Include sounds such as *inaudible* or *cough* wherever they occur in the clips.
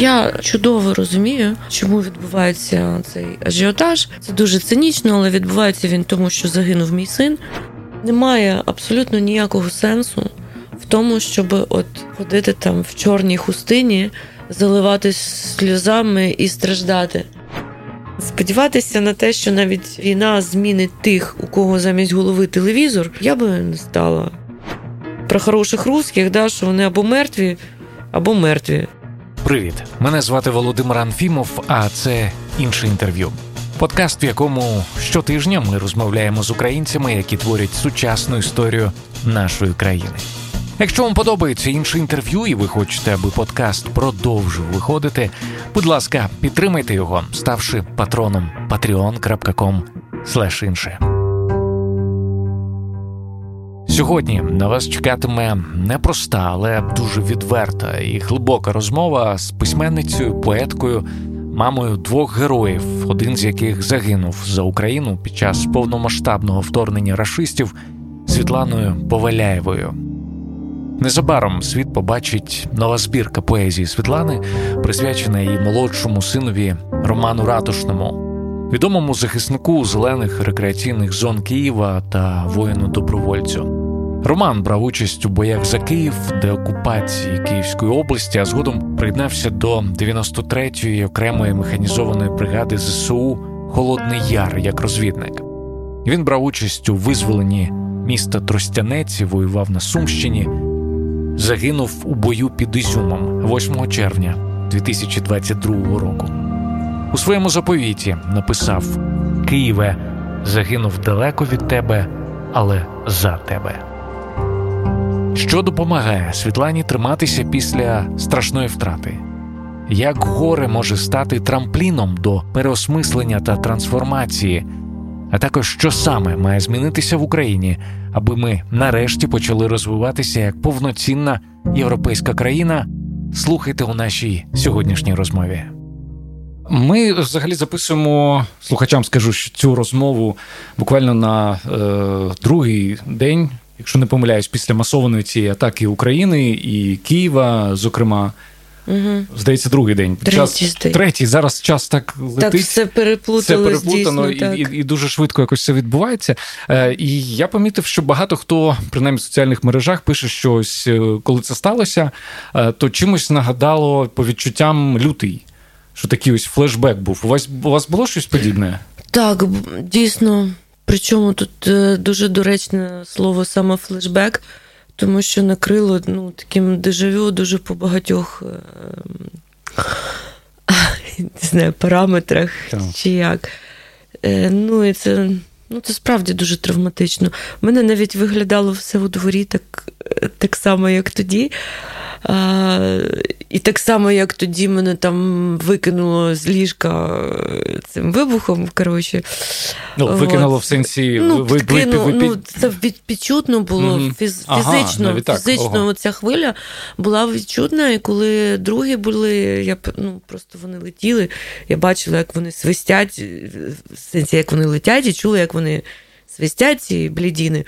Я чудово розумію, чому відбувається цей ажіотаж. Це дуже цинічно, але відбувається він тому, що загинув мій син. Немає абсолютно ніякого сенсу в тому, щоб от ходити там в чорній хустині, заливатись сльозами і страждати. Сподіватися на те, що навіть війна змінить тих, у кого замість голови телевізор, я би не стала. Про хороших русських, да, що вони або мертві, або мертві. Привіт! Мене звати Володимир Анфімов, а це інше інтерв'ю. Подкаст, в якому щотижня ми розмовляємо з українцями, які творять сучасну історію нашої країни. Якщо вам подобається інше інтерв'ю, і ви хочете, аби подкаст продовжив виходити, будь ласка, підтримайте його, ставши патроном patreon.com інше. Сьогодні на вас чекатиме непроста, але дуже відверта і глибока розмова з письменницею, поеткою, мамою двох героїв, один з яких загинув за Україну під час повномасштабного вторгнення рашистів Світланою Поваляєвою. Незабаром світ побачить нова збірка поезії Світлани, присвячена її молодшому синові Роману Ратушному, відомому захиснику зелених рекреаційних зон Києва та воїну добровольцю. Роман брав участь у боях за Київ, деокупації Київської області, а згодом приєднався до 93-ї окремої механізованої бригади ЗСУ Холодний Яр як розвідник. Він брав участь у визволенні міста Тростянець, воював на Сумщині, загинув у бою під Ізюмом 8 червня 2022 року. У своєму заповіті написав: Києве загинув далеко від тебе, але за тебе. Що допомагає Світлані триматися після страшної втрати? Як горе може стати трампліном до переосмислення та трансформації, а також що саме має змінитися в Україні, аби ми нарешті почали розвиватися як повноцінна європейська країна? Слухайте у нашій сьогоднішній розмові. Ми взагалі записуємо слухачам. Скажу що цю розмову буквально на е, другий день якщо не помиляюсь, після масованої цієї атаки України і Києва, зокрема. Угу. Здається, другий день. Третій, час, третій. Зараз час так летить. Так все переплутано, все переплутано дійсно, і, і і, дуже швидко якось все відбувається. Е, І я помітив, що багато хто, принаймні в соціальних мережах, пише, що ось е, коли це сталося, е, то чимось нагадало по відчуттям лютий. Що такий ось флешбек був. У вас у вас було щось подібне? Так, дійсно. Причому тут е, дуже доречне слово саме флешбек, тому що накрило ну, таким дежавю дуже по багатьох е, *laughs* не знаю, параметрах так. чи як. Е, ну, і це ну, це справді дуже травматично. У мене навіть виглядало все у дворі так, так само, як тоді. А, І так само, як тоді мене там викинуло з ліжка е, цим вибухом. коротше. Ну, Викинуло в сенсі ну, ви, підкину, ви, ви, ну, Це відчутно було mm-hmm. фіз, ага, фізично. Фізично ця хвиля була відчутна, і коли другі були, я ну, просто вони летіли, я бачила, як вони свистять, в сенсі, як вони летять, і чула, як вони свистять, ці блідіни,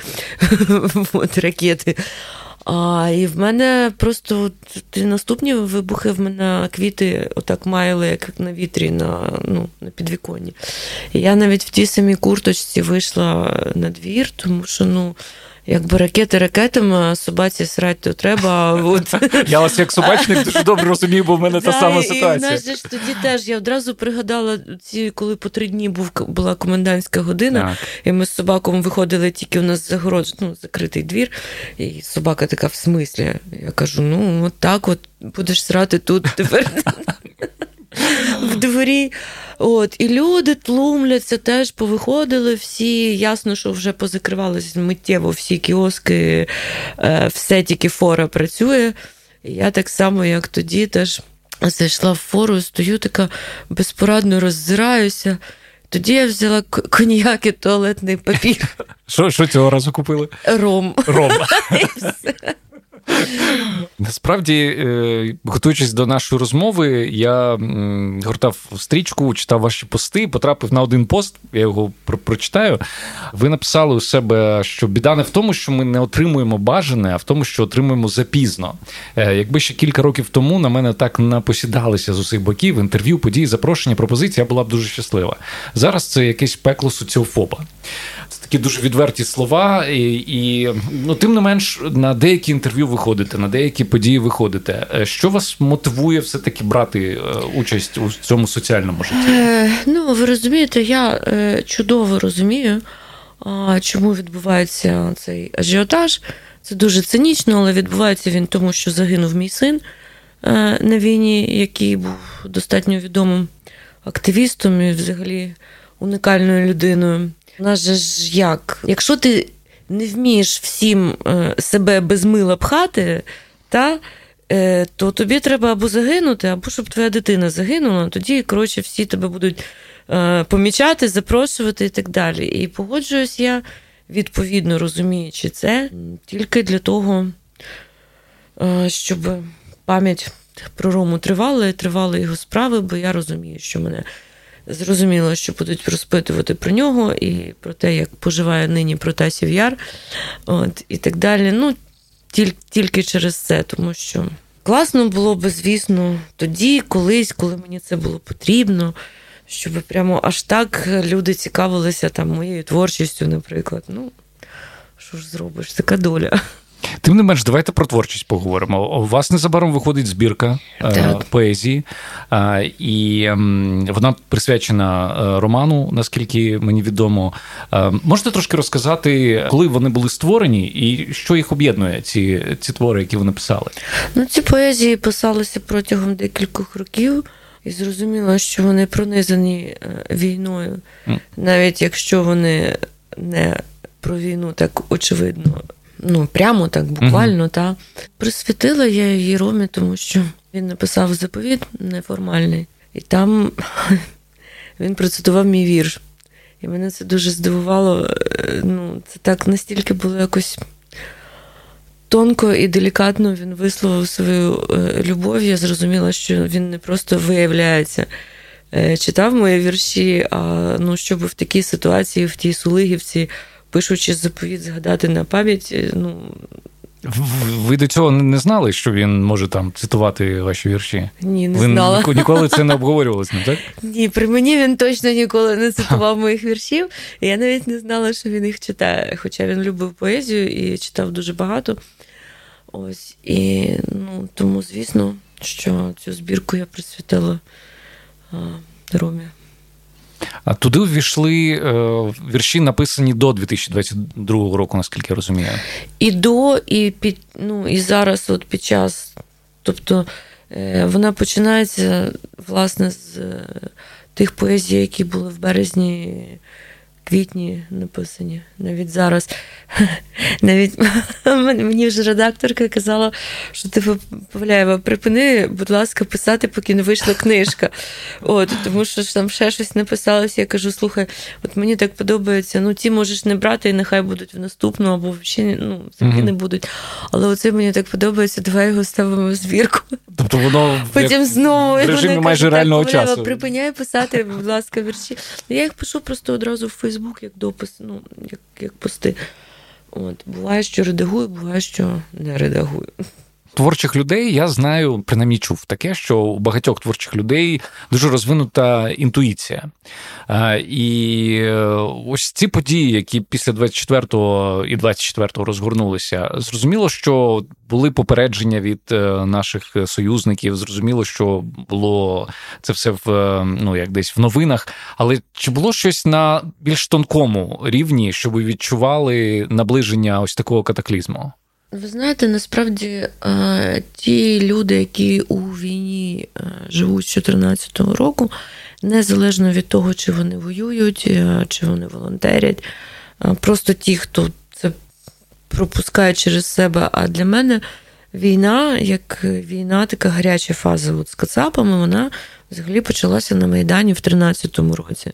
*laughs* от, ракети. А, І в мене просто наступні вибухи в мене квіти отак маяли, як на вітрі на ну, на підвіконні. І я навіть в тій самій курточці вийшла на двір, тому що ну, Якби ракети ракетами, а собаці срать, то треба. От. *laughs* Я вас як собачник дуже добре розумію, бо в мене та сама ситуація. І, знаєш, Тоді теж я одразу пригадала, ці, коли по три дні був, була комендантська година, так. і ми з собаком виходили, тільки у нас загород, ну, закритий двір, і собака така в смислі. Я кажу: ну, от так от будеш срати тут тепер дворі. От, І люди тлумляться, теж повиходили всі. Ясно, що вже позакривалися миттєво всі кіоски, е, все тільки фора працює. Я так само, як тоді, теж зайшла в фору, стою така безпорадно роззираюся. Тоді я взяла коньяк і туалетний папір. Що цього разу купили? Ром. Ром. *laughs* Насправді, е, готуючись до нашої розмови, я гортав стрічку, читав ваші пости, потрапив на один пост, я його прочитаю. Ви написали у себе, що біда не в тому, що ми не отримуємо бажане, а в тому, що отримуємо запізно. Е, якби ще кілька років тому на мене так напосідалися з усіх боків, інтерв'ю, події, запрошення, пропозиції, я була б дуже щаслива. Зараз це якесь пекло соціофоба. Такі дуже відверті слова, і, і ну, тим не менш на деякі інтерв'ю виходите, на деякі події виходите. Е, що вас мотивує все-таки брати е, участь у цьому соціальному житті? Е, ну, ви розумієте, я чудово розумію, чому відбувається цей ажіотаж. Це дуже цинічно, але відбувається він тому, що загинув мій син на війні, який був достатньо відомим активістом і взагалі уникальною людиною. У нас же ж як? Якщо ти не вмієш всім е, себе без мила пхати, та, е, то тобі треба або загинути, або щоб твоя дитина загинула, тоді, коротше, всі тебе будуть е, помічати, запрошувати і так далі. І погоджуюсь я, відповідно розуміючи це, тільки для того, щоб пам'ять про Рому тривала і тривали його справи, бо я розумію, що мене. Зрозуміло, що будуть розпитувати про нього і про те, як поживає нині Протасів Яр, от, і так далі. Ну, тільки, тільки через це, тому що класно було би, звісно, тоді, колись, коли мені це було потрібно, щоб прямо аж так люди цікавилися там моєю творчістю, наприклад. Ну, що ж зробиш, така доля. Тим не менш, давайте про творчість поговоримо. У вас незабаром виходить збірка е, так. поезії, і ем, вона присвячена е, роману, наскільки мені відомо. Е, можете трошки розказати, коли вони були створені, і що їх об'єднує, ці ці твори, які ви написали? Ну, ці поезії писалися протягом декількох років. І зрозуміло, що вони пронизані війною, навіть якщо вони не про війну так очевидно ну прямо так, буквально, uh та присвятила я її Ромі, тому що він написав заповіт неформальний, і там *laughs* він процитував мій вірш. І мене це дуже здивувало. Е, ну, Це так настільки було якось тонко і делікатно він висловив свою е, любов. Я зрозуміла, що він не просто виявляється, е, читав мої вірші, а ну, щоб в такій ситуації, в тій Сулигівці пишучи заповіт, згадати на пам'ять. Е, ну... Ви до цього не знали, що він може там цитувати ваші вірші? Ні, не Ви знала. ніколи це не *laughs* обговорювалося, не так? Ні, при мені він точно ніколи не *laughs* цитував моїх віршів. Я навіть не знала, що він їх читає. Хоча він любив поезію і читав дуже багато. Ось і ну, тому, звісно, що цю збірку я присвятила а, Ромі. Туди ввійшли е, вірші, написані до 2022 року, наскільки я розумію. І до, і під ну і зараз, от під час. Тобто е, вона починається власне з е, тих поезій, які були в березні квітні написані. Навіть зараз. *laughs* Навіть мені вже редакторка казала, що ти Павляєва, припини, будь ласка, писати, поки не вийшла книжка. *laughs* От, Тому що там ще щось написалося. Я кажу, слухай, от мені так подобається, ну ті можеш не брати, і нехай будуть в наступну, або взагалі ну, mm-hmm. не будуть. Але оце мені так подобається, давай його ставимо в збірку. Тобто воно *laughs* Потім знову в режимі майже реального часу. Припиняй писати, будь ласка, вірші. Я їх пишу просто одразу в Фейсбук як допис, ну, як, як пости. От, Буває, що редагую, буває, що не редагую. Творчих людей я знаю, принаймні чув таке, що у багатьох творчих людей дуже розвинута інтуїція. І е, ось ці події, які після 24-го і 24-го розгорнулися, зрозуміло, що були попередження від е, наших союзників. Зрозуміло, що було це все в е, ну як десь в новинах. Але чи було щось на більш тонкому рівні, щоб відчували наближення ось такого катаклізму? Ви знаєте, насправді ті люди, які у війні живуть з 2014 року, незалежно від того, чи вони воюють, чи вони волонтерять, просто ті, хто це пропускає через себе. А для мене війна, як війна, така гаряча фаза от з Кацапами, вона взагалі почалася на Майдані в 2013 році.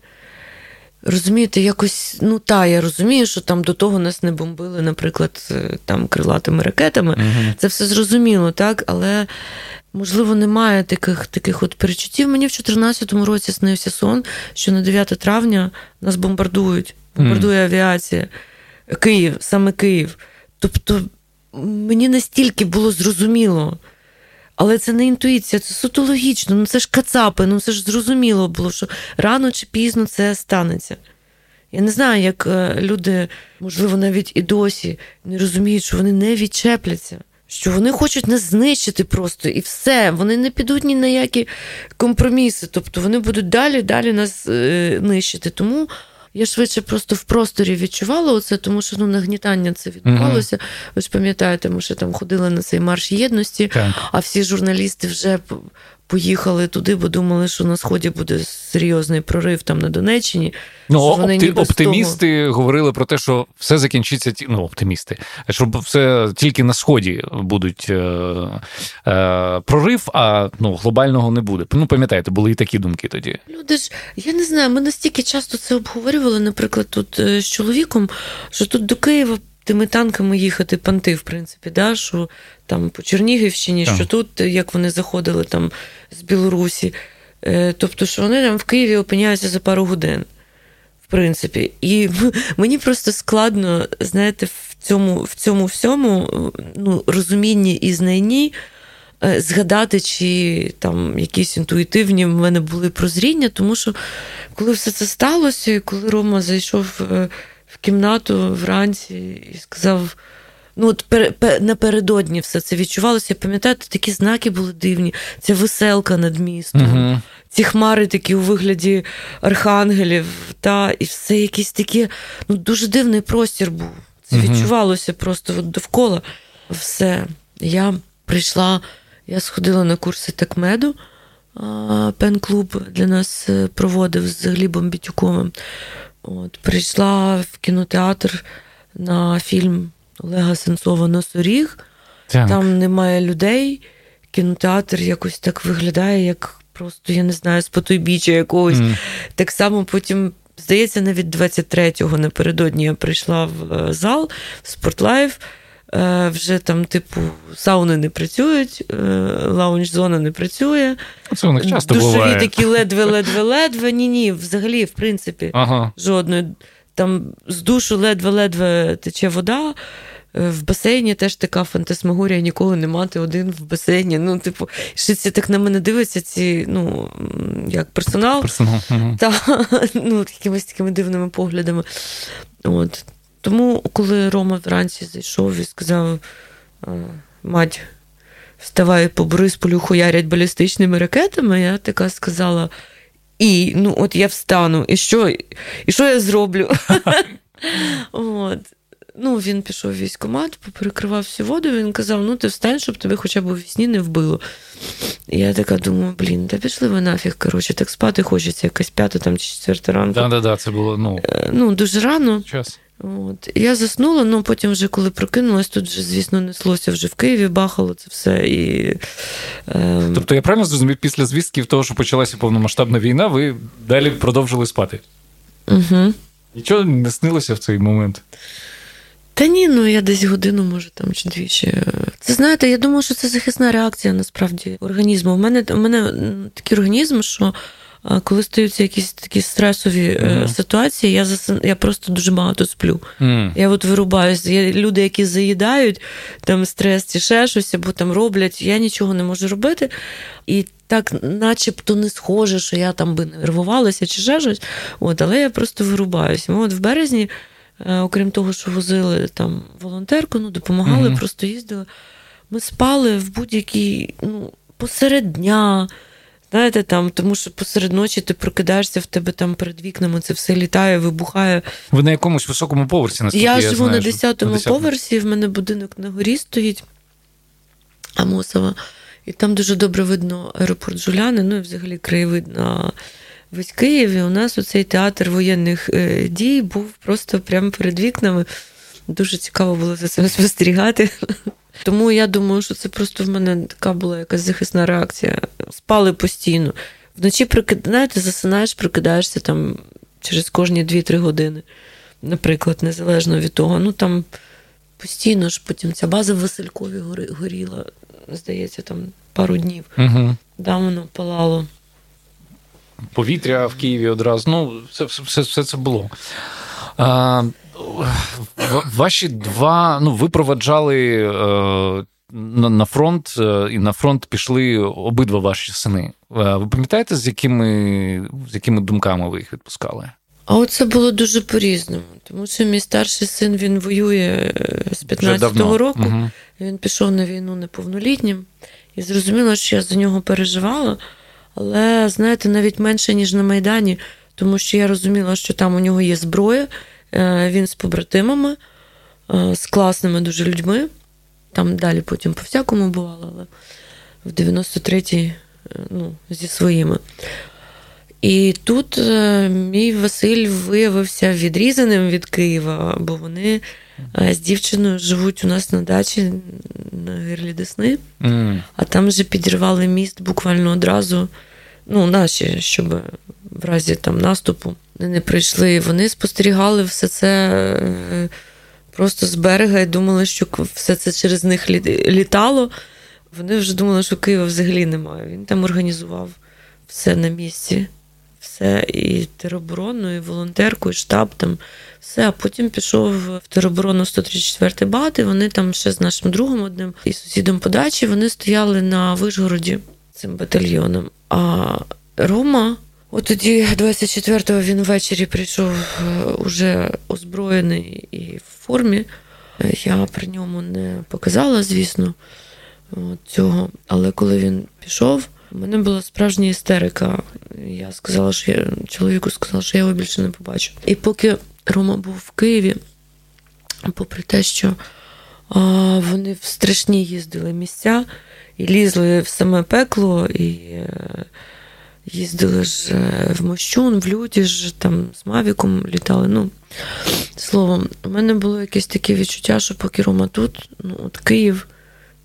Розумієте, якось, ну та, я розумію, що там до того нас не бомбили, наприклад, е, там крилатими ракетами. uh Це все зрозуміло, так? Але можливо немає таких таких от перечуттів. Мені в 2014 році снився сон, що на 9 травня нас бомбардують, бомбардує uh авіація. Київ, саме Київ. Тобто мені настільки було зрозуміло. Але це не інтуїція, це суто логічно, ну це ж кацапи, ну це ж зрозуміло було, що рано чи пізно це станеться. Я не знаю, як е, люди, можливо, навіть і досі не розуміють, що вони не відчепляться, що вони хочуть нас знищити просто і все. Вони не підуть ні на які компроміси. Тобто вони будуть далі, далі нас е, нищити. Тому я швидше просто в просторі відчувала оце, тому що ну, нагнітання це відбувалося. Ви ж пам'ятаєте, ми ще там ходили на цей марш єдності, так. а всі журналісти вже поїхали туди, бо думали, що на сході буде серйозний прорив там на Донеччині. Ну опти, оптимісти того... говорили про те, що все закінчиться ну, оптимісти, що все тільки на сході будуть е, е, прорив, а ну глобального не буде. Ну пам'ятаєте, були і такі думки тоді. Люди ж я не знаю. Ми настільки часто це обговорювали, наприклад, тут е, з чоловіком, що тут до Києва тими танками їхати панти, в принципі, да, що там по Чернігівщині, так. що тут, як вони заходили там з Білорусі. Е, тобто, що вони там в Києві опиняються за пару годин, в принципі. І *laughs* мені просто складно, знаєте, в цьому в цьому всьому ну, розумінні і знанні е, згадати, чи там якісь інтуїтивні в мене були прозріння, тому що коли все це сталося, і коли Рома зайшов е, в кімнату вранці і сказав. Ну, от напередодні все це відчувалося. Я пам'ятаєте, такі знаки були дивні. Ця веселка над містом, uh ці хмари такі у вигляді архангелів, та, і все якийсь такі, ну, дуже дивний простір був. Це uh відчувалося просто от довкола все. Я прийшла, я сходила на курси такмеду. Пен-клуб для нас е, проводив з Глібом Бітюковим. От, Прийшла в кінотеатр на фільм Олега Сенцова Носоріг. Так. Там немає людей. Кінотеатр якось так виглядає, як просто, я не знаю, з потойбіччя якогось. Мм. Так само потім, здається, навіть 23-го напередодні я прийшла в е, зал в Спортлайф. Е, вже там, типу, сауни не працюють, е, лаунж-зона не працює. Це у них часто Душові буває. такі ледве-ледве-ледве. Ні-ні, взагалі, в принципі, ага. жодної. Там з душу ледве-ледве тече вода. Е, в басейні теж така фантасмагорія ніколи не мати один в басейні. Ну, типу, що ці так на мене дивляться, ці, ну, як персонал. Персонал. Та, *laughs* ну, якимись такими дивними поглядами. От. Тому, коли Рома вранці зайшов і сказав: мать, вставай по Борисполю, хуярять балістичними ракетами, я така сказала. І ну, от я встану, і що і що я зроблю? *laughs* От. Ну, Він пішов в військкомат, поперекривав всю воду, він казав: ну, ти встань, щоб тебе хоча б у вісні не вбило. І я така думаю, блін, та пішли ви нафіг, коротше, так спати хочеться, якась п'ята там чи четверта ранку. Так, це було ну, е, ну дуже рано. Час. От. Я заснула, ну потім, вже коли прокинулась, тут вже, звісно, неслося вже в Києві, бахало це все. І, е... Тобто, я правильно зрозумів, після звістків того, що почалася повномасштабна війна, ви далі продовжили спати? Угу. Нічого не снилося в цей момент? Та ні, ну я десь годину, може, там чи дві ще. Це знаєте, я думаю, що це захисна реакція насправді організму. У мене у мене такий організм, що коли стаються якісь такі стресові mm-hmm. ситуації, я засин... я просто дуже багато сплю. Mm. Я от вирубаюся. Є люди, які заїдають там стрес чи ще щось, або там роблять, я нічого не можу робити. І так, начебто, не схоже, що я там би нервувалася чи ще щось. От, але я просто вирубаюся. Ми от в березні. Е, окрім того, що возили там волонтерку, ну, допомагали, mm-hmm. просто їздили. Ми спали в будь-якій, ну, посеред дня. Знаєте, там, тому що посеред ночі ти прокидаєшся в тебе там перед вікнами, це все літає, вибухає. Ви на якомусь високому поверсі наскільки я, я живу знаю, на 10-му поверсі, в мене будинок на горі стоїть Амосова, і там дуже добре видно аеропорт Жуляни, ну і взагалі краєвид на весь Київ, і у нас оцей театр воєнних е, дій був просто прямо перед вікнами. Дуже цікаво було за цим спостерігати. Тому я думаю, що це просто в мене така була якась захисна реакція. Спали постійно. Вночі знаєте, засинаєш, прокидаєшся там через кожні 2-3 години. Наприклад, незалежно від того. Ну там постійно ж потім ця база в Василькові горіла, здається, там пару днів. Угу. Да, воно палало. Повітря в Києві одразу. Ну, все все, все це було. А, Ваші два, ну, ви проведжали е, на, на фронт, е, і на фронт пішли обидва ваші сини. Е, ви пам'ятаєте, з якими з якими думками ви їх відпускали? А оце було дуже по-різному, тому що мій старший син він воює з 15-го року. Угу. Він пішов на війну неповнолітнім, і зрозуміло, що я за нього переживала. Але, знаєте, навіть менше, ніж на Майдані, тому що я розуміла, що там у нього є зброя, він з побратимами, е, з класними дуже людьми. Там далі потім по всякому бувало, але в 93-й ну, зі своїми. І тут е, мій Василь виявився відрізаним від Києва, бо вони е, з дівчиною живуть у нас на дачі на Гирлі Десни, mm. а там вже підірвали міст буквально одразу. Ну, наші, щоб в разі там наступу не прийшли. Вони спостерігали все це е, просто з берега і думали, що все це через них літало. Вони вже думали, що Києва взагалі немає. Він там організував все на місці все, і тероборону, і волонтерку, і штаб там все. А потім пішов в тероборону 134 бат, і вони там ще з нашим другом одним і сусідом по дачі, вони стояли на Вишгороді цим батальйоном. А Рома, от тоді, 24-го, він ввечері прийшов е, уже озброєний і в формі. Я при ньому не показала, звісно, цього. Але коли він пішов, у мене була справжня істерика. Я сказала, що я чоловіку сказала, що я його більше не побачу. І поки Рома був в Києві, попри те, що а, вони в страшні їздили місця і лізли в саме пекло, і е, їздили ж е, в Мощун, в Людіж, там з Мавіком літали. Ну, Словом, у мене було якесь таке відчуття, що поки Рома тут, ну, от Київ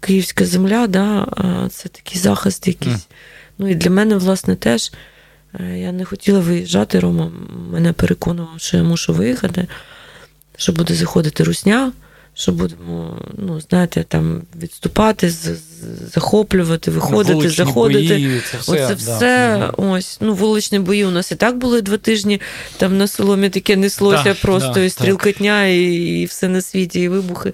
київська земля, да, це такий захист якийсь. Mm. Ну і для мене, власне, теж е, я не хотіла виїжджати. Рома мене переконував, що я мушу виїхати, що буде заходити русня, що будемо, ну, знаєте, там відступати, захоплювати, виходити, вуличні заходити. Бої, це все, Оце все да. ось. Ну, вуличні бої у нас і так були два тижні. Там на соломі таке неслося да, просто і стрілкотня, і, і все на світі, і вибухи.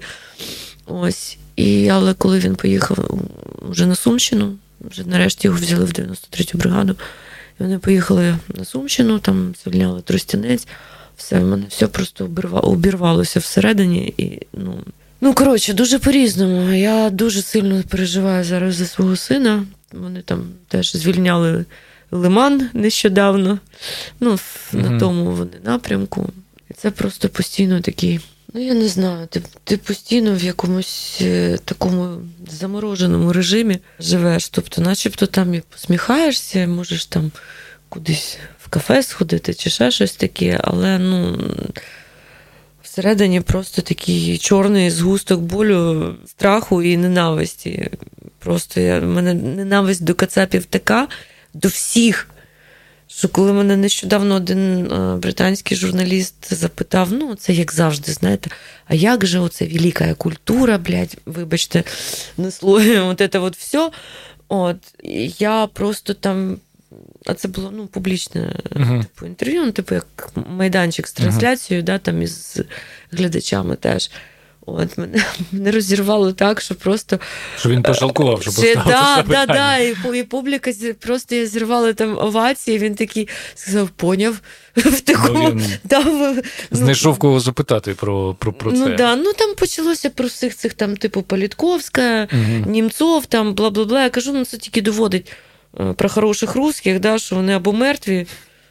Ось. І, Але коли він поїхав вже на Сумщину, вже нарешті його взяли в 93-ю бригаду, і вони поїхали на Сумщину, там звільняли Тростянець, все, в мене все просто обірвалося всередині. І, ну, ну, коротше, дуже по-різному. Я дуже сильно переживаю зараз за свого сина. Вони там теж звільняли Лиман нещодавно, ну, mm на тому вони напрямку. І це просто постійно такий. Ну, я не знаю, ти ти постійно в якомусь е, такому замороженому режимі живеш. Тобто, начебто там і посміхаєшся, можеш там кудись кафе сходити чи ще щось таке, але ну. Всередині просто такий чорний згусток болю, страху і ненависті. Просто я, в мене ненависть до Кацапів така, до всіх що коли мене нещодавно один британський журналіст запитав, ну, це як завжди, знаєте, а як же оце велика культура, блядь, вибачте, на слові, *laughs* от це от все. От, я просто там. А це було ну, публічне uh-huh. типу, інтерв'ю, ну, типу, як майданчик з трансляцією, uh-huh. да, там із глядачами теж. От мене *laughs* мене розірвало так, що просто. Що він пожалкував, що поставив да, да, да, і, і публіка просто я зірвала там овації, він такий сказав, поняв. *laughs* в такому... Ну, да, ну, Знайшов кого запитати про про, про ну, це. Ну да, ну там почалося про всіх цих там, типу, Політковська, угу. Німцов, там, бла бла бла. Я кажу, ну це тільки доводить е, про хороших русських, да, що вони або мертві,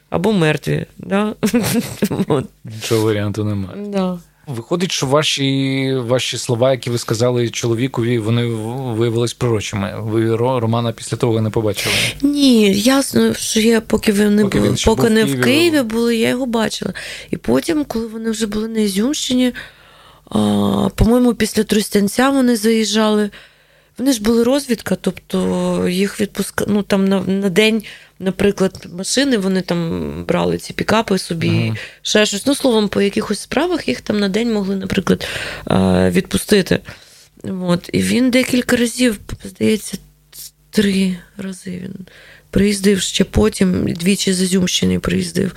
або мертві. Да? *laughs* Нічого варіанту немає. Да. Виходить, що ваші ваші слова, які ви сказали чоловікові, вони виявились пророчими. Ви Романа після того не побачили? Ні, ясно, що я поки ви не поки були, поки не в Києві, в Києві були, я його бачила. І потім, коли вони вже були на Ізюмщині, а, по-моєму, після Тростянця вони заїжджали Вони ж були розвідка, тобто їх відпускали ну, там на на день, наприклад, машини вони там брали ці пікапи собі, uh-huh. ще щось. Ну, словом, по якихось справах їх там на день могли, наприклад, відпустити. От. І він декілька разів, здається, три рази він приїздив ще потім, двічі з Ізюмщини приїздив.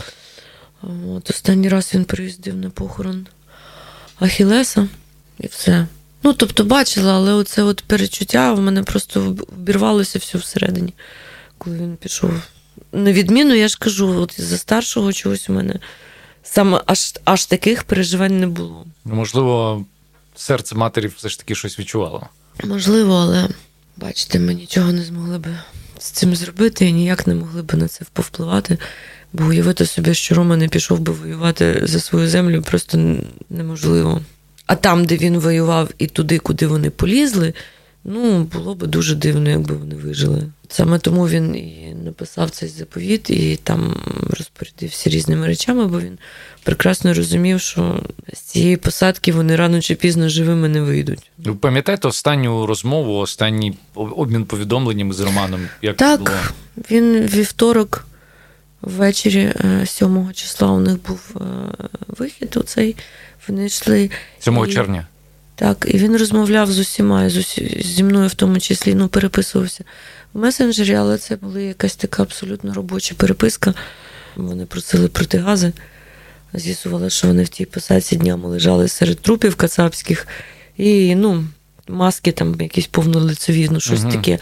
От. Останній раз він приїздив на похорон Ахілеса і все. Ну, тобто, бачила, але оце от перечуття в мене просто вбірвалося все всередині, коли він пішов. На відміну, я ж кажу, от за старшого чогось у мене саме аж аж таких переживань не було. Можливо, серце матері все ж таки щось відчувало. Можливо, але бачите, ми нічого не змогли би з цим зробити і ніяк не могли б на це повпливати. Бо уявити собі, що Рома не пішов би воювати за свою землю, просто неможливо. А там, де він воював, і туди, куди вони полізли, ну, було б дуже дивно, якби вони вижили. Саме тому він і написав цей заповіт, і там розпорядився різними речами, бо він прекрасно розумів, що з цієї посадки вони рано чи пізно живими не вийдуть. Ви пам'ятаєте останню розмову, останній обмін повідомленнями з Романом? Як так, було? він вівторок. Ввечері 7 е, числа у них був е, вихід. у цей вони йшли 7 і, червня. Так, і він розмовляв з усіма, з усі, зі мною в тому числі, ну, переписувався в месенджері, але це була якась така абсолютно робоча переписка. Вони просили протигази. З'ясували, що вони в тій посадці днями лежали серед трупів кацапських, і ну, маски там якісь повнолицеві, ну щось uh таке.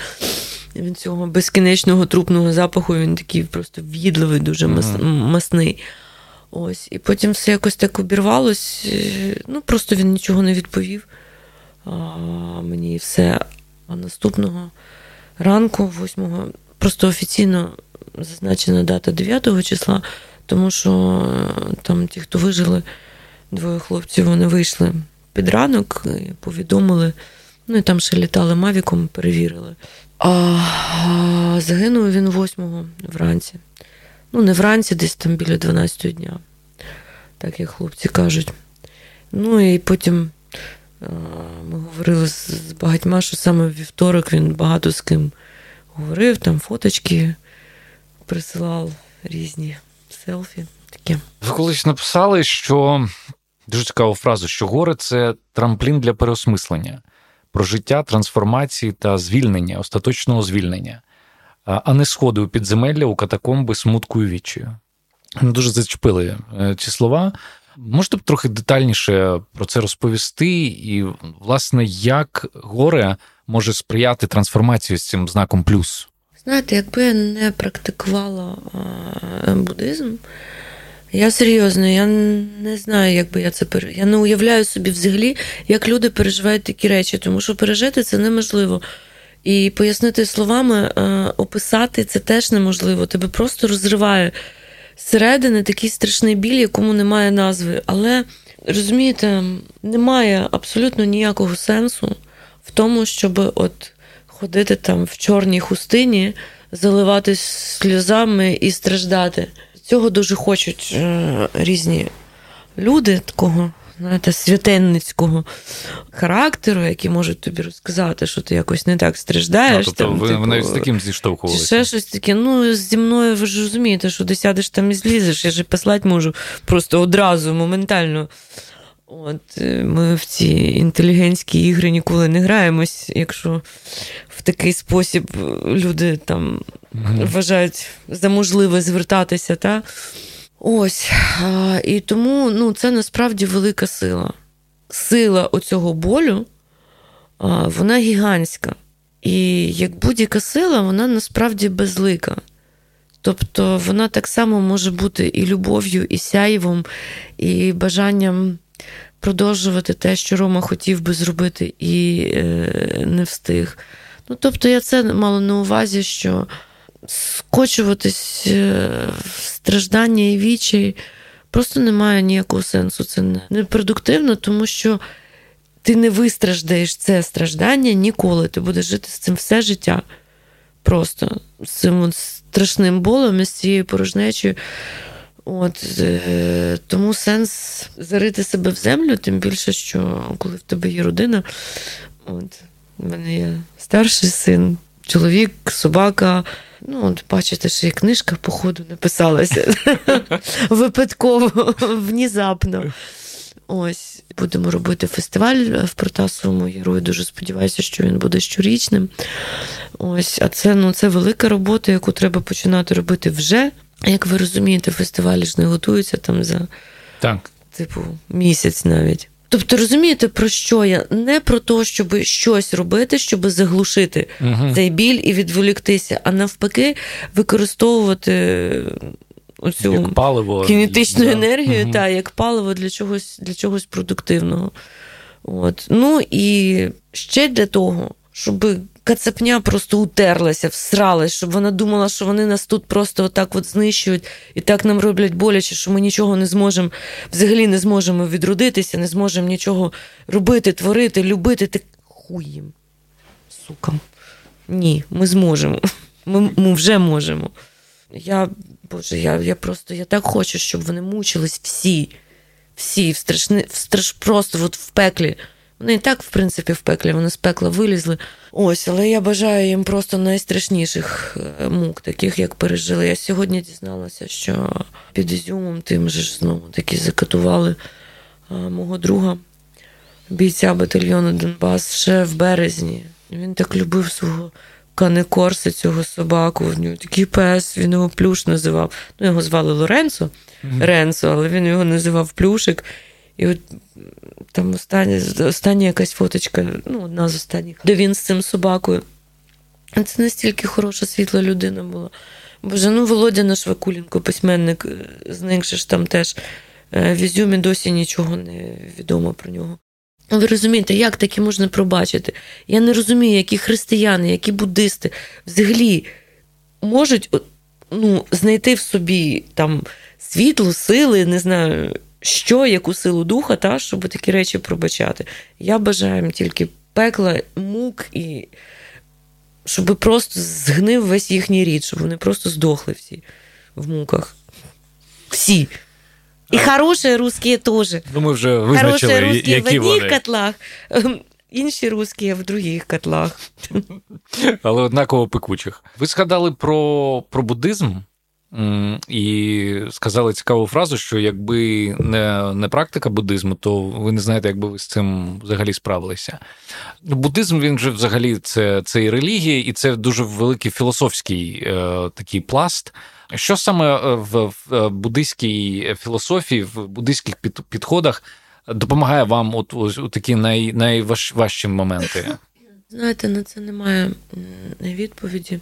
Він цього безкінечного трупного запаху, він такий просто в'їдливий, дуже uh масний. Ось. І потім все якось так обірвалось. Е, ну, просто він нічого не відповів. А, Мені все. А наступного ранку, 8-го, просто офіційно зазначена дата 9 числа, тому що е, там ті, хто вижили, двоє хлопців, вони вийшли під ранок, і повідомили. Ну і там ще літали Мавіком, перевірили. А загинув він 8-го вранці. Ну, не вранці, десь там біля 12 дня, так як хлопці кажуть. Ну і потім ми говорили з багатьма, що саме в вівторок він багато з ким говорив, там фоточки присилав різні селфі. таке. Ви колись написали, що дуже цікаву фразу, що горе це трамплін для переосмислення, про життя, трансформації та звільнення, остаточного звільнення а не сходи у підземелля у катакомби смутку і відчаю. Дуже зачепили е, ці слова. Можете б трохи детальніше про це розповісти, і, власне, як горе може сприяти трансформації з цим знаком плюс? Знаєте, якби я не практикувала буддизм, я серйозно, я не знаю, як би я це пере... Я не уявляю собі взагалі, як люди переживають такі речі, тому що пережити це неможливо. І пояснити словами, е, описати це теж неможливо. Тебе просто розриває зсередини такий страшний біль, якому немає назви. Але розумієте, немає абсолютно ніякого сенсу в тому, щоб от ходити там в чорній хустині, заливатись сльозами і страждати. Цього дуже хочуть е, різні люди такого знаєте, святенницького характеру, які можуть тобі розказати, що ти якось не так страждаєш. А, тобто там, ви, типу, навіть з таким зіштовхувалися? Ще щось таке. Ну, зі мною ви ж розумієте, що ти сядеш там і злізеш, я ж послати можу просто одразу, моментально. От, е, Ми в ці інтелігентські ігри ніколи не граємось, якщо в такий спосіб люди там mm вважають за можливе звертатися. Та? Ось. І тому ну, це насправді велика сила. Сила оцього болю, вона гігантська. І як будь-яка сила, вона насправді безлика. Тобто вона так само може бути і любов'ю, і сяєвом, і бажанням продовжувати те, що Рома хотів би зробити, і е, не встиг. Ну, тобто, я це мала на увазі, що скочуватись е, в страждання і вічі просто немає ніякого сенсу. Це не продуктивно, тому що ти не вистраждаєш це страждання ніколи. Ти будеш жити з цим все життя. Просто з цим страшним болем і з цією порожнечою. От, е, Тому сенс зарити себе в землю, тим більше, що коли в тебе є родина, от, У мене є старший син, чоловік, собака. Ну, от бачите, що і книжка, походу, написалася *laughs* випадково, внезапно. Ось будемо робити фестиваль в Протасовому герою. Дуже сподіваюся, що він буде щорічним. Ось, а це ну, це велика робота, яку треба починати робити вже. Як ви розумієте, фестивалі ж не готуються там за так. типу місяць навіть. Тобто, розумієте, про що я? Не про те, щоб щось робити, щоб заглушити угу. цей біль і відволіктися, а навпаки, використовувати оцю як паливо, кінетичну да. енергію угу. та, як паливо для чогось для чогось продуктивного. От. Ну і ще для того, щоб кацапня просто утерлася, всралась, щоб вона думала, що вони нас тут просто отак от знищують і так нам роблять боляче, що ми нічого не зможемо, взагалі не зможемо відродитися, не зможемо нічого робити, творити, любити. Так хуй їм, сука. Ні, ми зможемо. Ми, ми вже можемо. Я Боже, я я просто я так хочу, щоб вони мучились всі, всі в страшни, в страш, просто от в пеклі. Вони і так, в принципі, в пеклі, вони з пекла вилізли. Ось, але я бажаю їм просто найстрашніших е, мук, таких, як пережили. Я сьогодні дізналася, що під Ізюмом тим же ж знову таки закатували а, мого друга, бійця батальйону Донбас ще в березні. Він так любив свого Канекорса, цього собаку. В нього такий пес, він його плюш називав. Ну, його звали Лоренцо, mm-hmm. Ренцо, але він його називав Плюшик. І от там остання, остання якась фоточка, ну, одна з останніх, де він з цим собакою. Це настільки хороша світла людина була. Боже, ну Володя наш Вакуленко, письменник, е, зникши ж там теж е, в Ізюмі досі нічого не відомо про нього. Ви розумієте, як таке можна пробачити? Я не розумію, які християни, які буддисти взагалі можуть ну, знайти в собі там світло, сили, не знаю, що, яку силу духа, та, щоб такі речі пробачати. Я бажаю їм тільки пекла, мук і щоб просто згнив весь їхній рід, щоб вони просто здохли всі в муках. Всі. І хороші русські теж. Ну, ми вже визначили, Хороші русські які в одних котлах, ем, інші русські в других котлах. Але однаково пекучих. Ви згадали про, про буддизм. І сказали цікаву фразу, що якби не не практика буддизму, то ви не знаєте, як би ви з цим взагалі справилися. Буддизм він же взагалі це це і релігія, і це дуже великий філософський е, такий пласт. Що саме е, в, в буддийській філософії, в буддийських підходах допомагає вам от у такі най, найважчі моменти? Знаєте, на це немає відповіді,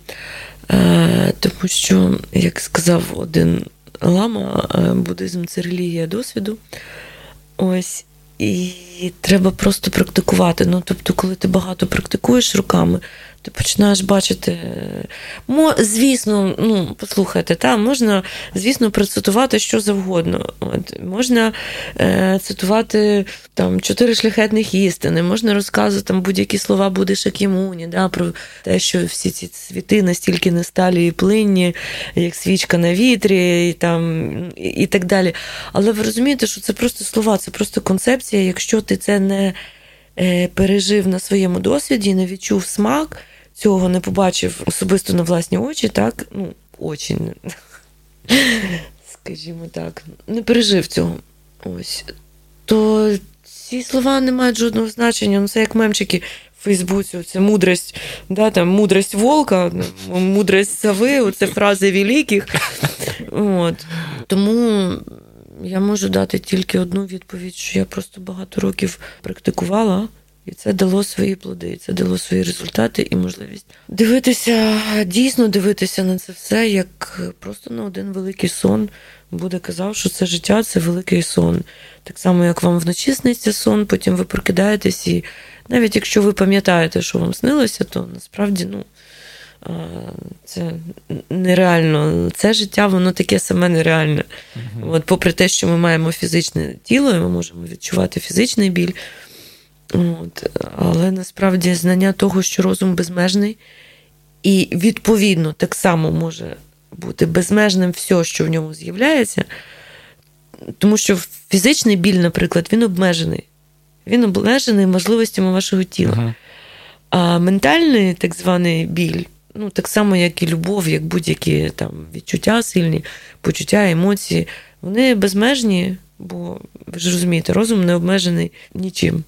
е, тому що, як сказав один лама, е, буддизм це релігія досвіду. Ось. І треба просто практикувати. Ну, тобто, коли ти багато практикуєш руками, ти починаєш бачити. Мо, Звісно, ну, послухайте, там можна, звісно, процитувати що завгодно. От, Можна е, цитувати там чотири шляхетних істини, можна розказувати там будь-які слова Буди Шакімуні, да, про те, що всі ці цвіти настільки не сталі і плинні, як свічка на вітрі, і, там, і так далі. Але ви розумієте, що це просто слова, це просто концепція, якщо ти це не. Е, пережив на своєму досвіді, не відчув смак, цього не побачив особисто на власні очі, так, ну, очі, скажімо так, не пережив цього. Ось. То ці слова не мають жодного значення. Ну, Це як мемчики в Фейсбуці, це мудрость, да, там, мудрость волка, мудрость сови, це фрази великих. От. Тому я можу дати тільки одну відповідь, що я просто багато років практикувала. І це дало свої плоди, це дало свої результати і можливість дивитися, дійсно дивитися на це все, як просто на один великий сон. Буде казав, що це життя це великий сон. Так само, як вам вночі сниться сон, потім ви прокидаєтесь, і навіть якщо ви пам'ятаєте, що вам снилося, то насправді ну, це нереально. Це життя, воно таке саме нереальне. uh От, Попри те, що ми маємо фізичне тіло, і ми можемо відчувати фізичний біль. От. Але насправді знання того, що розум безмежний, і відповідно так само може бути безмежним все, що в ньому з'являється. Тому що фізичний біль, наприклад, він обмежений. Він обмежений можливостями вашого тіла. Uh-huh. А ментальний так званий біль, ну так само, як і любов, як будь-які там відчуття сильні, почуття, емоції, вони безмежні, бо ви ж розумієте, розум не обмежений нічим.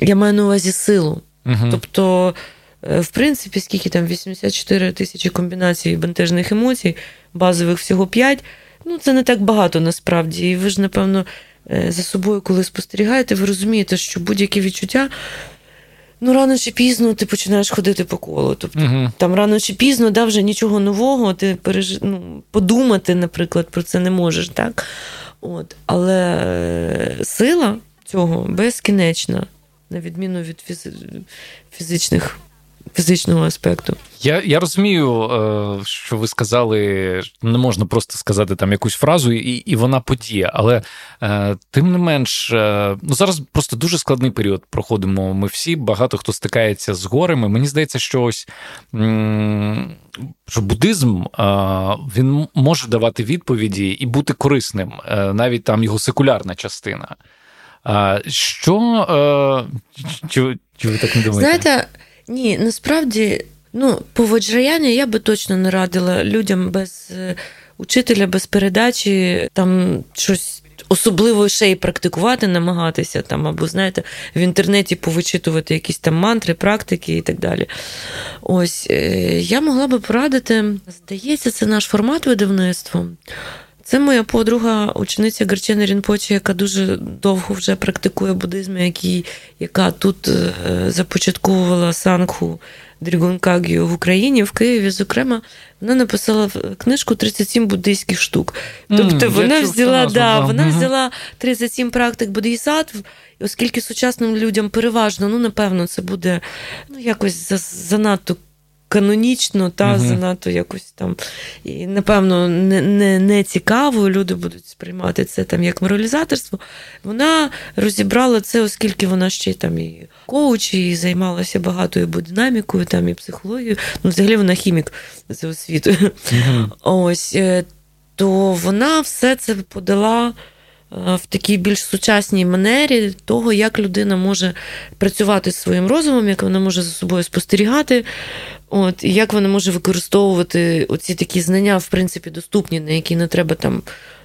Я маю на увазі силу. Угу. Тобто, е, в принципі, скільки там 84 тисячі комбінацій бентежних емоцій, базових всього 5, ну це не так багато насправді. І ви ж, напевно, е, за собою, коли спостерігаєте, ви розумієте, що будь-які відчуття. Ну, рано чи пізно ти починаєш ходити по колу. Тобто uh там рано чи пізно да, вже нічого нового, ти переж... ну, подумати, наприклад, про це не можеш, так? От. Але сила цього безкінечна, на відміну від фізи... фізичних фізичного аспекту. Я я розумію, е, що ви сказали, не можна просто сказати там якусь фразу, і і вона подія. Але е, тим не менш, е, ну зараз просто дуже складний період проходимо. Ми всі, багато хто стикається з горами. Мені здається, що ось що буддизм він може давати відповіді і бути корисним, навіть там його секулярна частина. Що чи, чи ви так не думаєте? Знаєте, ні, насправді, ну, по Ваджраяні я би точно не радила людям без е, учителя, без передачі там щось. Особливо ще й практикувати, намагатися там, або, знаєте, в інтернеті повичитувати якісь там мантри, практики і так далі. Ось е, я могла би порадити, здається, це наш формат видавництва. Це моя подруга, учениця Гарчина Рінпочі, яка дуже довго вже практикує буддизм, який, яка тут е, започатковувала сангху Дрігункагію в Україні, в Києві, зокрема, вона написала книжку «37 буддийських штук. Тобто mm, вона взяла да, вона mm-hmm. взяла 37 практик бодхісаттв, оскільки сучасним людям переважно, ну, напевно, це буде ну, якось занадто канонічно, та угу. занадто якось там. І, напевно, не не, не цікаво, люди будуть сприймати це там як моралізаторство. Вона розібрала це, оскільки вона ще там і коуч, і займалася багато і динамікою, там, і психологією. Ну, взагалі вона хімік за освітою. Угу. Ось, е, то вона все це подала. Е, в такій більш сучасній манері того, як людина може працювати з своїм розумом, як вона може за собою спостерігати, От, І як вона може використовувати оці такі знання, в принципі, доступні, на які не треба там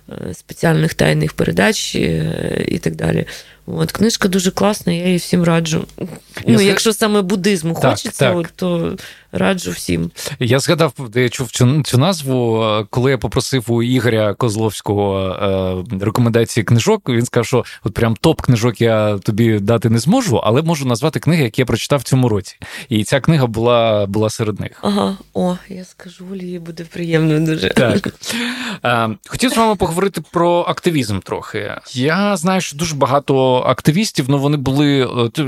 е, спеціальних тайних передач е, і так далі. От, Книжка дуже класна, я її всім раджу. Я ну, зг... Якщо саме буддизму так, хочеться, так. то раджу всім. Я згадав, де я чув цю, цю назву, е, коли я попросив у Ігоря Козловського е, рекомендації книжок. Він сказав, що от прям топ книжок я тобі дати не зможу, але можу назвати книги, які я прочитав в цьому році. І ця книга була була серед них. Ага, о, я скажу, Олі, буде приємно дуже. Так. Е, хотів з вами поговорити про активізм трохи. Я знаю, що дуже багато активістів, ну вони були е,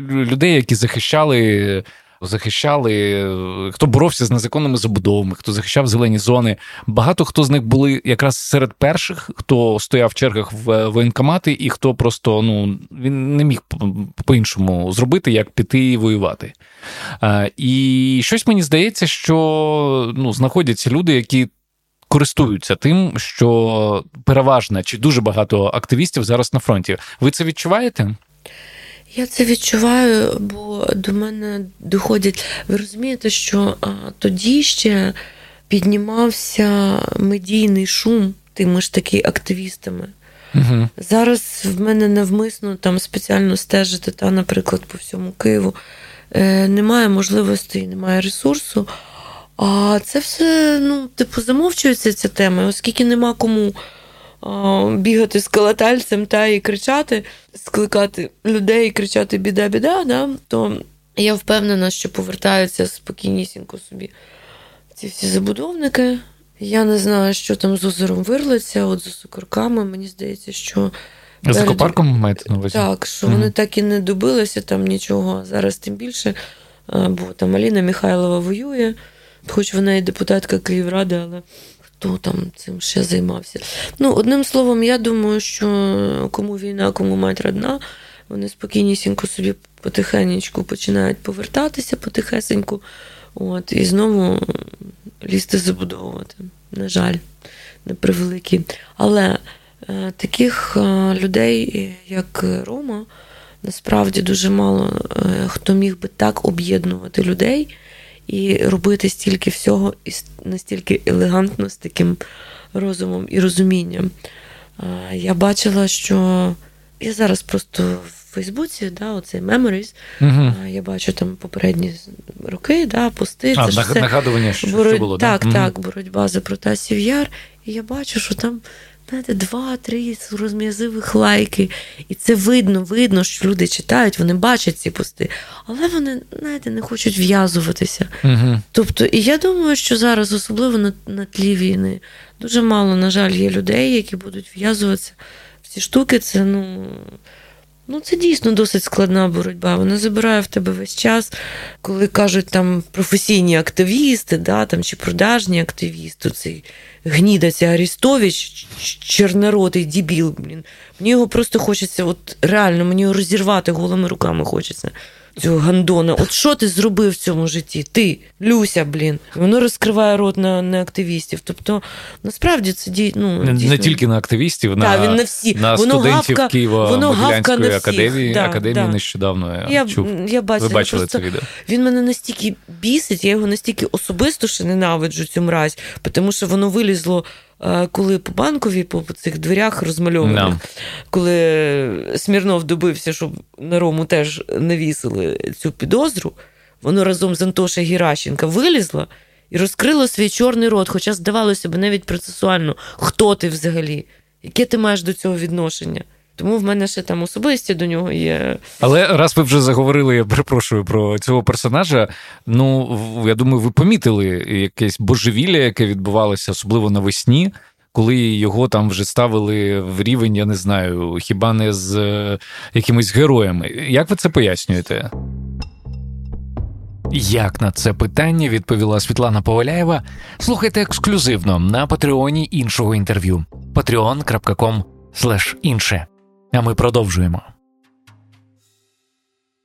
людей, які захищали. Захищали, хто боровся з незаконними забудовами, хто захищав зелені зони. Багато хто з них були якраз серед перших, хто стояв в чергах в воєнкомати, і хто просто ну він не міг по-іншому зробити, як піти і воювати. І щось мені здається, що ну, знаходяться люди, які користуються тим, що переважна чи дуже багато активістів зараз на фронті. Ви це відчуваєте? Я це відчуваю, бо до мене доходять. Ви розумієте, що а, тоді ще піднімався медійний шум тими ж таки активістами. Угу. Зараз в мене навмисно там спеціально стежити, та, наприклад, по всьому Києву. Е, Немає можливості, немає ресурсу. А це все, ну, типу, замовчується ця тема, оскільки нема кому а, бігати з колотальцем та і кричати, скликати людей і кричати біда-біда, да, то я впевнена, що повертаються спокійнісінько собі ці всі забудовники. Я не знаю, що там з озером вирлиться, от за сукорками, мені здається, що. За копарком маєте на увазі? Так, що mm вони так і не добилися там нічого. Зараз тим більше, бо там Аліна Михайлова воює хоч вона і депутатка Київради, але хто там цим ще займався. Ну, одним словом, я думаю, що кому війна, кому мать родна, вони спокійнісінько собі потихеньку починають повертатися потихесеньку. От, І знову лізти забудовувати. На жаль, не превеликі. Але е, таких е, людей, як Рома, насправді дуже мало е, хто міг би так об'єднувати людей і робити стільки всього і настільки елегантно з таким розумом і розумінням. Я бачила, що я зараз просто в Фейсбуці, да, оцей Memories, угу. я бачу там попередні роки, да, пости. А, це все нагадування, що, бороть... що було. Так, да? так, боротьба за протасів яр. І я бачу, що там знаєте, два-три розм'язивих лайки. І це видно, видно, що люди читають, вони бачать ці пости, але вони, знаєте, не хочуть в'язуватися. Угу. Тобто, і я думаю, що зараз, особливо на, на тлі війни, дуже мало, на жаль, є людей, які будуть в'язуватися в ці штуки. Це, ну. Ну, це дійсно досить складна боротьба. Вона забирає в тебе весь час, коли кажуть там професійні активісти, да, там, чи продажні активісти, цей гніда ця Арістович, чорноротий дібіл. Блін. Мені його просто хочеться, от реально, мені його розірвати голими руками хочеться. Цього гандона. От що ти зробив в цьому житті? Ти, Люся, блін. Воно розкриває рот на на активістів. Тобто, насправді це дій, ну, не, дійсно... не тільки на активістів, на він на, всі. на воно студентів гавка, Києво-Могилянської академії. Да, академії да. нещодавно я чув. Я бачила, Ви бачили просто, це відео? Він мене настільки бісить, я його настільки особисто ще ненавиджу цю мразь, тому що воно вилізло коли по банкові, по цих дверях розмальованих, no. коли Смірнов добився, щоб на Рому теж навісили цю підозру, воно разом з Антоша Гіращенка вилізло і розкрило свій чорний рот, хоча здавалося б навіть процесуально, хто ти взагалі, яке ти маєш до цього відношення. Тому в мене ще там особисті до нього є. Але раз ви вже заговорили, я перепрошую про цього персонажа. Ну я думаю, ви помітили якесь божевілля, яке відбувалося, особливо навесні. Коли його там вже ставили в рівень, я не знаю, хіба не з е, якимись героями. Як ви це пояснюєте? Як на це питання відповіла Світлана Поваляєва? Слухайте ексклюзивно на патреоні іншого інтерв'ю patreon.com інше. А ми продовжуємо.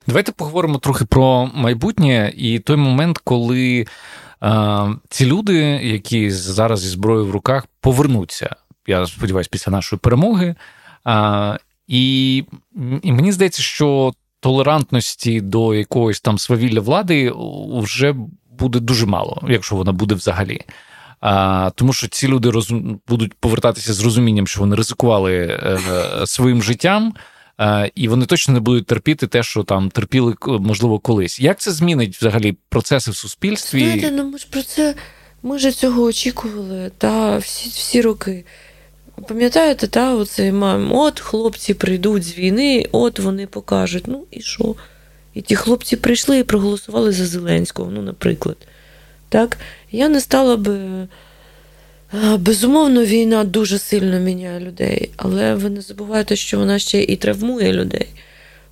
Давайте поговоримо трохи про майбутнє і той момент, коли а, ці люди, які зараз зі зброєю в руках, повернуться. Я сподіваюся, після нашої перемоги. А, І і мені здається, що толерантності до якогось там свавілля влади вже буде дуже мало, якщо вона буде взагалі. Тому що ці люди роз... будуть повертатися з розумінням, що вони ризикували е, своїм життям, е, і вони точно не будуть терпіти те, що там терпіли, можливо, колись. Як це змінить взагалі процеси в суспільстві? Знаєте, ну ми ж про це ми ж цього очікували та всі всі роки. Пам'ятаєте, та оце маємо, от хлопці прийдуть з війни, от вони покажуть. Ну і що? І ті хлопці прийшли і проголосували за Зеленського, ну, наприклад. Так? Я не стала би. Безумовно, війна дуже сильно міняє людей, але ви не забувайте, що вона ще і травмує людей,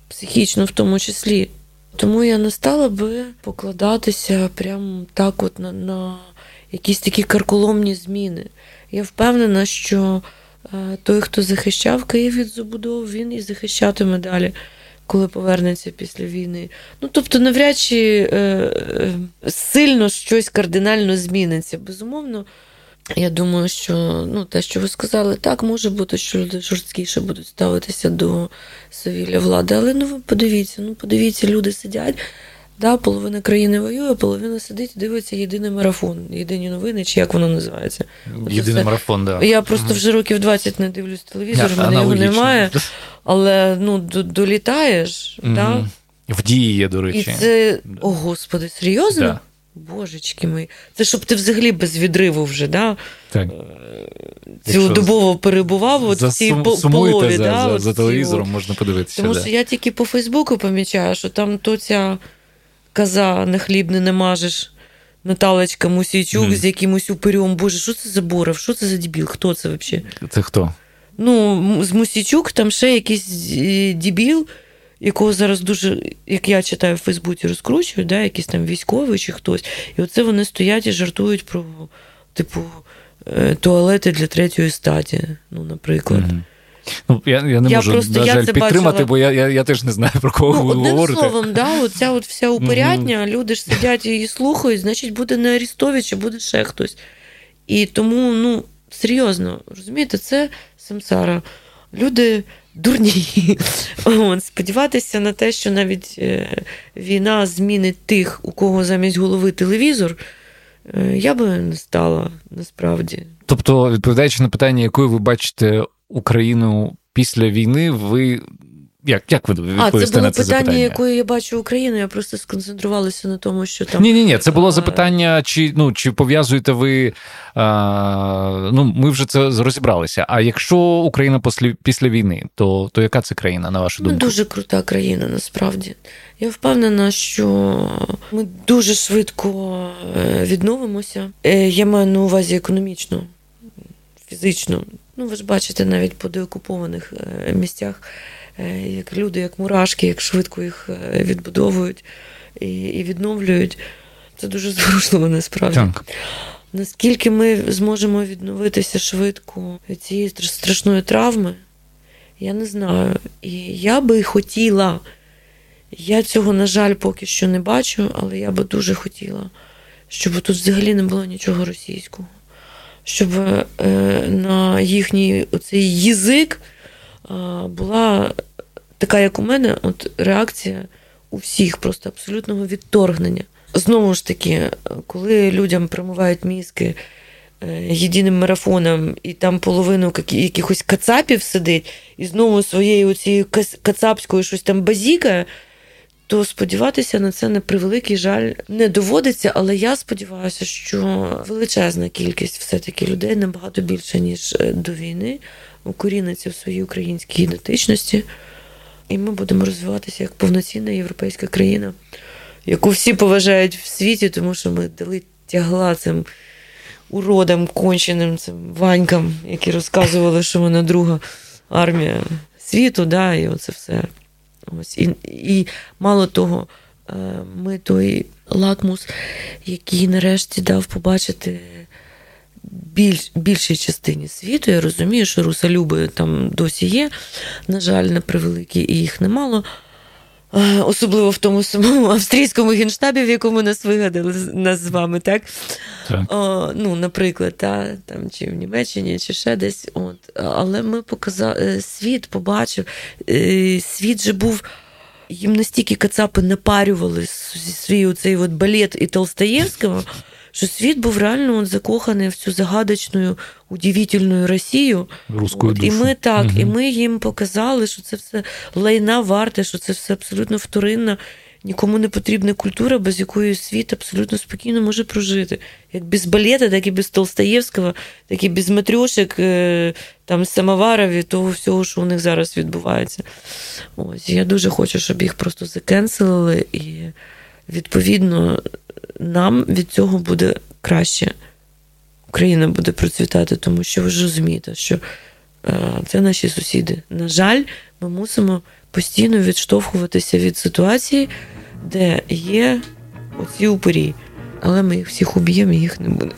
психічно в тому числі. Тому я не стала би покладатися прямо так, от на, на якісь такі карколомні зміни. Я впевнена, що е, той, хто захищав Київ від забудов, він і захищатиме далі коли повернеться після війни. Ну тобто, навряд чи е, е, сильно щось кардинально зміниться. Безумовно, я думаю, що ну, те, що ви сказали, так може бути, що люди жорсткіше будуть ставитися до совілля влади. Але ну ви подивіться, ну подивіться, люди сидять. Да, Половина країни воює, половина сидить, і дивиться єдиний марафон, єдині новини, чи як воно називається. Єдиний марафон, да. Я просто вже років 20 не дивлюсь телевізор, в мене його немає. Але ну, долітаєш, да? в дії є, до речі. І це, О, Господи, серйозно? Да. Божечки мої. Це щоб ти взагалі без відриву вже, да? Так. Е, цілодобово перебував от в цій полові. За, да, за, за телевізором можна подивитися. Тому да. що я тільки по Фейсбуку помічаю, що там то ця коза на хліб не намажеш. Наталочка Мусійчук mm. з якимось упирем. Боже, що це за Боров? Що це за дебіл? Хто це взагалі? Це хто? Ну, з Мусійчук там ще якийсь е, дебіл, якого зараз дуже, як я читаю в Фейсбуці, розкручують, да, якийсь там військовий чи хтось. І оце вони стоять і жартують про, типу, е, туалети для третьої статі, ну, наприклад. Mm-hmm. Ну, Я я не я можу просто, на жаль, підтримати, бачила... бо я я, я теж не знаю, про кого ну, ви одним говорите. словом, да, оця от вся упорядня, mm-hmm. люди ж сидять і слухають, значить, буде не Арістович, а буде ще хтось. І тому, ну, серйозно, розумієте, це самсара. Люди дурні. *laughs* Сподіватися на те, що навіть е, війна змінить тих, у кого замість голови телевізор, е, я би не стала насправді. Тобто, відповідаючи на питання, якою ви бачите Україну після війни, ви як як ви відповісте А, це було на це питання, запитання? якою я бачу Україну. Я просто сконцентрувалася на тому, що там ні, ні, ні. Це було запитання, чи ну чи пов'язуєте ви? А, Ну, ми вже це розібралися. А якщо Україна після після війни, то то яка це країна на вашу ну, думку? Ну, дуже крута країна, насправді. Я впевнена, що ми дуже швидко е, відновимося. Е, я маю на увазі економічно, фізично. Ну, ви ж бачите, навіть по деокупованих е, місцях. Е, як люди, як мурашки, як швидко їх е, відбудовують і і відновлюють. Це дуже зворушливо насправді. Так. Наскільки ми зможемо відновитися швидко від цієї страшної травми, я не знаю. І я би хотіла, я цього, на жаль, поки що не бачу, але я би дуже хотіла, щоб тут взагалі не було нічого російського, щоб е, на їхній оцей язик була така, як у мене, от реакція у всіх просто абсолютного відторгнення. Знову ж таки, коли людям промивають мізки е, єдиним марафоном, і там половину якихось кацапів сидить, і знову своєю цією кацапською щось там базікає, то сподіватися на це на превеликий жаль не доводиться, але я сподіваюся, що величезна кількість все-таки людей набагато більше, ніж е, до війни, укоріниться в своїй українській ідентичності, і ми будемо розвиватися як повноцінна європейська країна, яку всі поважають в світі, тому що ми дали тягла цим уродам, конченим цим ванькам, які розказували, що вона друга армія світу, да, і оце все. Ось. І, І мало того, е, ми той лакмус, який нарешті дав побачити більш, більшій частині світу. Я розумію, що русалюби там досі є. На жаль, на превеликі, і їх немало. Особливо в тому самому австрійському генштабі, в якому нас вигадали нас з вами, так? так. О, ну, Наприклад, та, там, чи в Німеччині, чи ще десь. От. Але ми показали, е, світ побачив, е, світ же був. Їм настільки кацапи напарювали свій оцей от балет і Толстаєвського, що світ був реально от закоханий в цю загадочну, удивительну Росію. От, і ми так, угу. і ми їм показали, що це все лайна варте, що це все абсолютно вторинна, нікому не потрібна культура, без якої світ абсолютно спокійно може прожити. Як без балета, так і без Толстаєвського, так і без матрьошек, е, там самовара від того всього, що у них зараз відбувається. Ось я дуже хочу, щоб їх просто закенселили і відповідно нам від цього буде краще. Україна буде процвітати, тому що ви ж розумієте, що е, це наші сусіди. На жаль, ми мусимо постійно відштовхуватися від ситуації, де є оці упорі. Але ми їх всіх уб'ємо і їх не буде.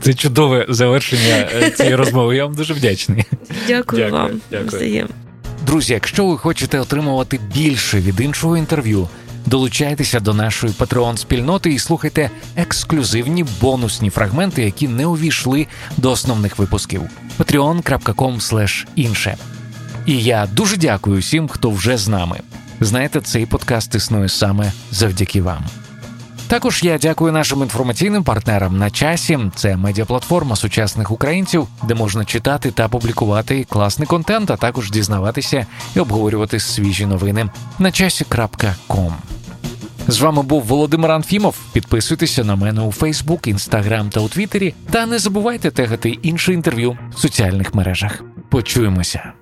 Це чудове завершення е, цієї розмови. Я вам дуже вдячний. Дякую, Дякую вам. Дякую. Друзі, якщо ви хочете отримувати більше від іншого інтерв'ю. Долучайтеся до нашої patreon спільноти і слухайте ексклюзивні бонусні фрагменти, які не увійшли до основних випусків. patreon.com інше. І я дуже дякую всім, хто вже з нами. Знаєте, цей подкаст існує саме завдяки вам. Також я дякую нашим інформаційним партнерам на часі. Це медіаплатформа сучасних українців, де можна читати та публікувати класний контент, а також дізнаватися і обговорювати свіжі новини на часі.ком. З вами був Володимир Анфімов. Підписуйтеся на мене у Фейсбук, Інстаграм та у Твіттері. Та не забувайте тегати інше інтерв'ю в соціальних мережах. Почуємося.